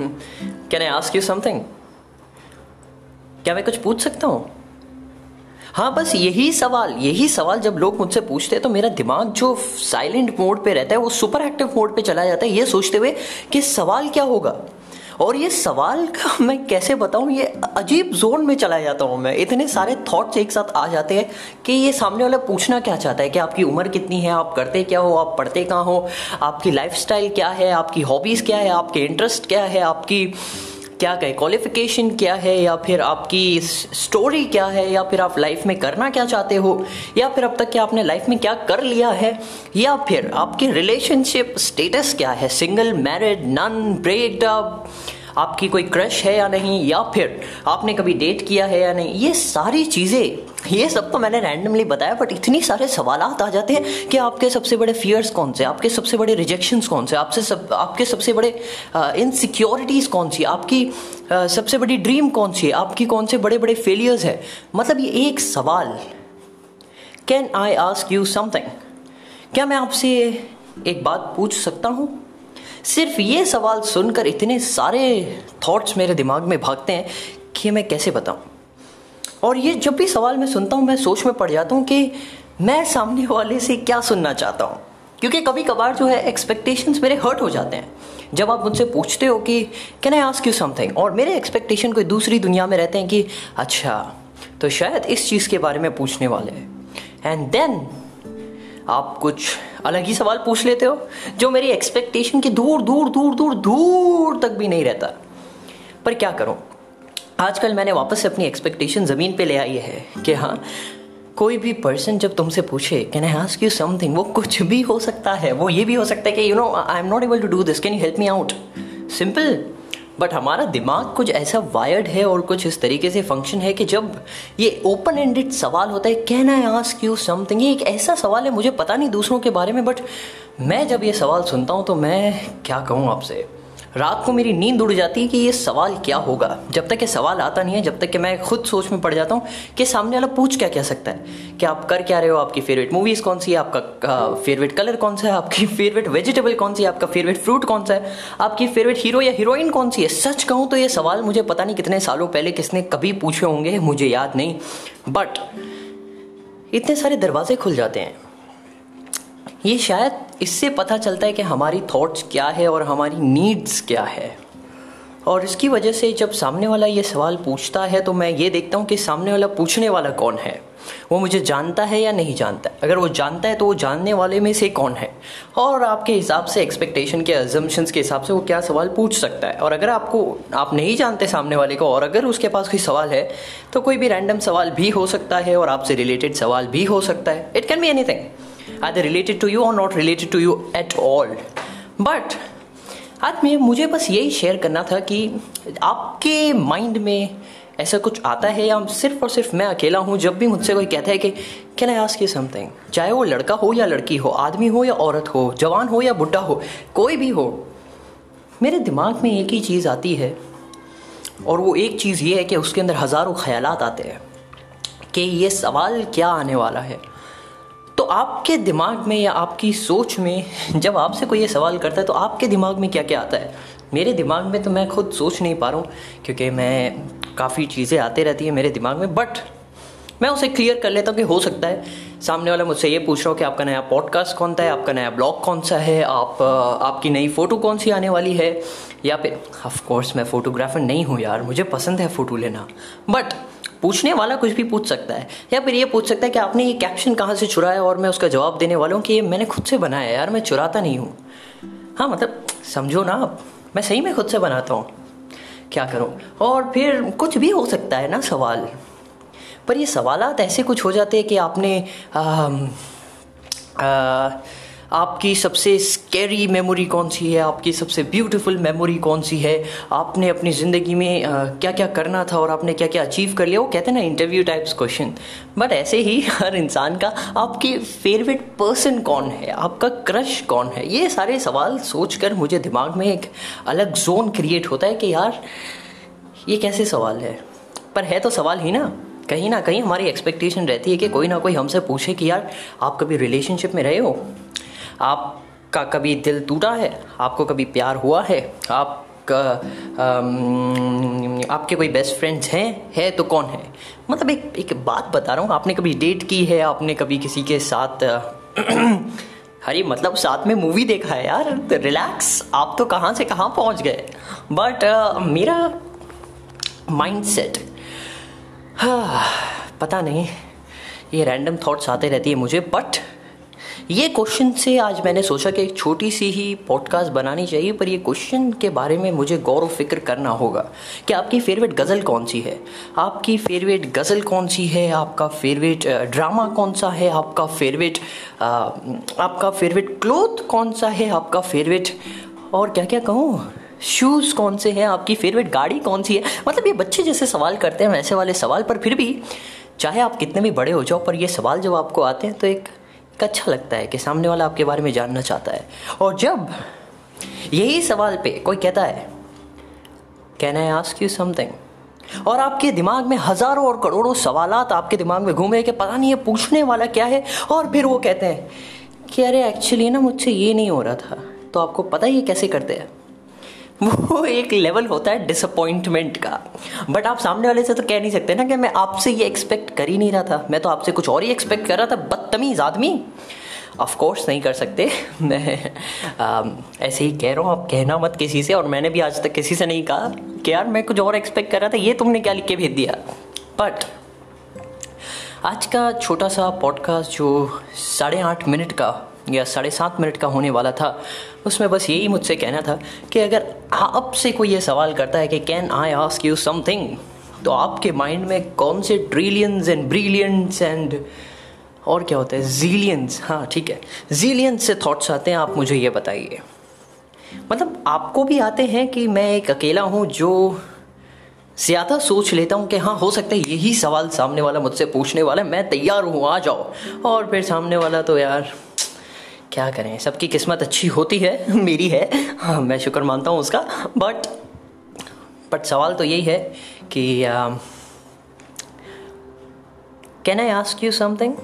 Can I ask you something क्या मैं कुछ पूछ सकता हूँ? हाँ बस यही सवाल यही सवाल जब लोग मुझसे पूछते हैं तो मेरा दिमाग जो साइलेंट मोड पे रहता है, वो सुपर एक्टिव मोड पे चला जाता है, ये सोचते हुए कि सवाल क्या होगा? और ये सवाल का मैं कैसे बताऊँ? ये अजीब जोन में चला जाता हूँ मैं। इतने सारे थॉट्स एक साथ आ जाते हैं कि ये सामने वाला पूछना क्या चाहता है? कि आपकी उम्र कितनी है? आप करते क्या हो? आप पढ़ते कहाँ हो? आपकी लाइफ क्या है? आपकी हॉबीज़ क्या है? आपके इंटरेस्ट क्या है? आपकी, क्या कहे क्वालिफिकेशन क्या है? या फिर आपकी स्टोरी क्या है? या फिर आप लाइफ में करना क्या चाहते हो? या फिर अब तक क्या आपने लाइफ में क्या कर लिया है? या फिर आपकी रिलेशनशिप स्टेटस क्या है? सिंगल मैरिड नन ब्रेकअप आपकी कोई क्रश है या नहीं या फिर आपने कभी डेट किया है या नहीं ये सारी चीज़ें ये सब तो मैंने रैंडमली बताया बट इतनी सारे सवाल आ जाते हैं कि आपके सबसे बड़े फियर्स कौन से आपके सबसे बड़े रिजेक्शंस कौन से आपसे सब आपके सबसे बड़े इनसिक्योरिटीज़ कौन सी आपकी आ, सबसे बड़ी ड्रीम कौन सी है आपकी कौन से बड़े बड़े फेलियर्स है? मतलब ये एक सवाल। Can I ask you something क्या मैं आपसे एक बात पूछ सकता हूँ? सिर्फ़ ये सवाल सुनकर इतने सारे थॉट्स मेरे दिमाग में भागते हैं कि मैं कैसे बताऊँ? और ये जब भी सवाल मैं सुनता हूँ, मैं सोच में पड़ जाता हूँ कि मैं सामने वाले से क्या सुनना चाहता हूँ? क्योंकि कभी कभार जो है एक्सपेक्टेशंस मेरे हर्ट हो जाते हैं। जब आप मुझसे पूछते हो कि can I ask you something और मेरे एक्सपेक्टेशन कोई दूसरी दुनिया में रहते हैं कि अच्छा तो शायद इस चीज़ के बारे में पूछने वाले हैं। एंड देन आप कुछ अलग ही सवाल पूछ लेते हो, जो मेरी एक्सपेक्टेशन के दूर दूर दूर दूर दूर तक भी नहीं रहता। पर क्या करूँ? आजकल मैंने वापस से अपनी एक्सपेक्टेशन ज़मीन पे ले आई है कि हाँ कोई भी पर्सन जब तुमसे पूछे can I ask you something वो कुछ भी हो सकता है। वो ये भी हो सकता है कि you know I am not able to do this can you help me out simple but हमारा दिमाग कुछ ऐसा वायर्ड है और कुछ इस तरीके से फ़ंक्शन है कि जब ये ओपन एंडेड सवाल होता है can I ask you something ये एक ऐसा सवाल है, मुझे पता नहीं दूसरों के बारे में बट मैं जब ये सवाल सुनता हूँ तो मैं क्या कहूँ आपसे? रात को मेरी नींद उड़ जाती है कि ये सवाल क्या होगा? जब तक ये सवाल आता नहीं है, जब तक कि मैं खुद सोच में पड़ जाता हूँ कि सामने वाला पूछ क्या कह सकता है। कि आप कर क्या रहे हो? आपकी फेवरेट मूवीज़ कौन सी है? आपका फेवरेट कलर कौन सा है? आपकी फेवरेट वेजिटेबल कौन सी है? आपका फेवरेट फ्रूट कौन सा है? आपकी फेवरेट हीरो या हीरोइन कौन सी है? सच कहूँ तो ये सवाल मुझे पता नहीं कितने सालों पहले किसने कभी पूछे होंगे, मुझे याद नहीं। बट इतने सारे दरवाजे खुल जाते हैं। ये शायद इससे पता चलता है कि हमारी थॉट्स क्या है और हमारी नीड्स क्या है। और इसकी वजह से जब सामने वाला ये सवाल पूछता है तो मैं ये देखता हूँ कि सामने वाला पूछने वाला कौन है? वो मुझे जानता है या नहीं जानता? है अगर वो जानता है तो वो जानने वाले में से कौन है? और आपके हिसाब से एक्सपेक्टेशन के एजम्पन्स के हिसाब से वो क्या सवाल पूछ सकता है? और अगर आपको, आप नहीं जानते सामने वाले को, और अगर उसके पास कोई सवाल है तो कोई भी रैंडम सवाल भी हो सकता है और आपसे रिलेटेड सवाल भी हो सकता है। It can be anything either related to you और not related to you at all but आज में मुझे बस यही शेयर करना था कि आपके माइंड में ऐसा कुछ आता है या सिर्फ़ और सिर्फ़ मैं अकेला हूँ, जब भी मुझसे कोई कहता है कि can I ask you something चाहे वो लड़का हो या लड़की हो, आदमी हो या औरत हो, जवान हो या बुढ़ा हो, कोई भी हो, मेरे दिमाग में एक ही चीज़ आती है और वो एक चीज़ ये है कि उसके अंदर हज़ारों ख्याल आते हैं कि ये सवाल क्या आने वाला है। तो आपके दिमाग में या आपकी सोच में जब आपसे कोई ये सवाल करता है तो आपके दिमाग में क्या क्या आता है? मेरे दिमाग में तो मैं खुद सोच नहीं पा रहा हूँ, क्योंकि मैं काफ़ी चीज़ें आती रहती है मेरे दिमाग में बट मैं उसे क्लियर कर लेता हूँ कि हो सकता है। सामने वाला मुझसे ये पूछ रहा हो कि आपका नया पॉडकास्ट कौन सा है, आपका नया ब्लॉग कौन सा है, आप, आपकी नई फ़ोटो कौन सी आने वाली है? या फिर ऑफ़ कोर्स मैं फ़ोटोग्राफर नहीं हूँ यार, मुझे पसंद है फ़ोटो लेना बट पूछने वाला कुछ भी पूछ सकता है। या फिर ये पूछ सकता है कि आपने ये कैप्शन कहाँ से चुराया और मैं उसका जवाब देने वाला हूँ कि ये मैंने खुद से बनाया यार मैं चुराता नहीं हूँ। हाँ मतलब समझो ना आप मैं सही में खुद से बनाता हूँ। क्या करूँ? और फिर कुछ भी हो सकता है ना सवाल। पर ये सवाल ऐसे कुछ हो जाते हैं कि आपने आ, आ, आपकी सबसे स्कैरी मेमोरी कौन सी है? आपकी सबसे ब्यूटीफुल मेमोरी कौन सी है? आपने अपनी ज़िंदगी में आ, क्या क्या करना था और आपने क्या क्या अचीव कर लिया? वो कहते हैं ना इंटरव्यू टाइप्स क्वेश्चन बट ऐसे ही हर इंसान का आपकी फेवरेट पर्सन कौन है? आपका क्रश कौन है? ये सारे सवाल सोच कर मुझे दिमाग में एक अलग जोन क्रिएट होता है कि यार ये कैसे सवाल है? पर है तो सवाल ही ना। कहीं ना कहीं हमारी एक्सपेक्टेशन रहती है कि कोई ना कोई हमसे पूछे कि यार आप कभी रिलेशनशिप में रहे हो? आपका कभी दिल टूटा है? आपको कभी प्यार हुआ है? आप आपके कोई बेस्ट फ्रेंड्स हैं? है तो कौन है? मतलब एक एक बात बता रहा हूँ, आपने कभी डेट की है? आपने कभी किसी के साथ, अरे मतलब साथ में मूवी देखा है यार? रिलैक्स आप तो कहाँ से कहाँ पहुँच गए? बट मेरा माइंड सेट हाँ पता नहीं, ये रैंडम थॉट्स आते रहती है मुझे बट ये क्वेश्चन से आज मैंने सोचा कि एक छोटी सी ही पॉडकास्ट बनानी चाहिए, पर ये क्वेश्चन के बारे में मुझे गौर फ़िक्र करना होगा कि आपकी फेवरेट गज़ल कौन सी है? आपकी फेवरेट गज़ल कौन सी है? आपका फेवरेट ड्रामा कौन सा है? आपका फेवरेट आपका फेवरेट क्लोथ कौन सा है? आपका फेवरेट और क्या क्या कहूँ? शूज़ कौन से हैं? आपकी फेवरेट गाड़ी कौन सी है? मतलब ये बच्चे जैसे सवाल करते हैं, वैसे वाले सवाल पर फिर भी, चाहे आप कितने भी बड़े हो जाओ, पर ये सवाल जब आपको आते हैं तो एक अच्छा लगता है कि सामने वाला आपके बारे में जानना चाहता है। और जब यही सवाल पे कोई कहता है can I ask you something और आपके दिमाग में हज़ारों और करोड़ों सवाल आपके दिमाग में घूम रहे कि पता नहीं ये पूछने वाला क्या है, और फिर वो कहते हैं कि, अरे एक्चुअली ना, मुझसे ये नहीं हो रहा था। तो आपको पता ही कैसे करते हैं। वो एक लेवल होता है डिसअपॉइंटमेंट का। बट आप सामने वाले से तो कह नहीं सकते ना कि मैं आपसे ये एक्सपेक्ट कर ही नहीं रहा था। मैं तो आपसे कुछ और ही एक्सपेक्ट कर रहा था बदतमीज आदमी। ऑफ़ कोर्स नहीं कर सकते। मैं आ, ऐसे ही कह रहा हूँ आप कहना मत किसी से। और मैंने भी आज तक किसी से नहीं कहा कि यार मैं कुछ और एक्सपेक्ट कर रहा था। ये तुमने क्या लिख के भेज दिया? बट आज का छोटा सा पॉडकास्ट जो साढ़े आठ मिनट का या साढ़े सात मिनट का होने वाला था, उसमें बस यही मुझसे कहना था कि अगर आपसे कोई ये सवाल करता है कि can I ask you something तो आपके माइंड में कौन से ट्रिलियंस एंड ब्रिलियंस एंड और क्या होता है? जीलियंस हाँ ठीक है। जीलियंस से थॉट्स आते हैं, आप मुझे ये बताइए। मतलब आपको भी आते हैं कि मैं एक अकेला हूँ जो ज़्यादा सोच लेता हूँ कि हाँ हो सकता है यही सवाल सामने वाला मुझसे पूछने वाला है, मैं तैयार हूँ, आ जाओ। और फिर सामने वाला तो यार क्या करें? सबकी किस्मत अच्छी होती है, मेरी है। हाँ मैं शुक्र मानता हूँ उसका। बट बट सवाल तो यही है कि can I ask you something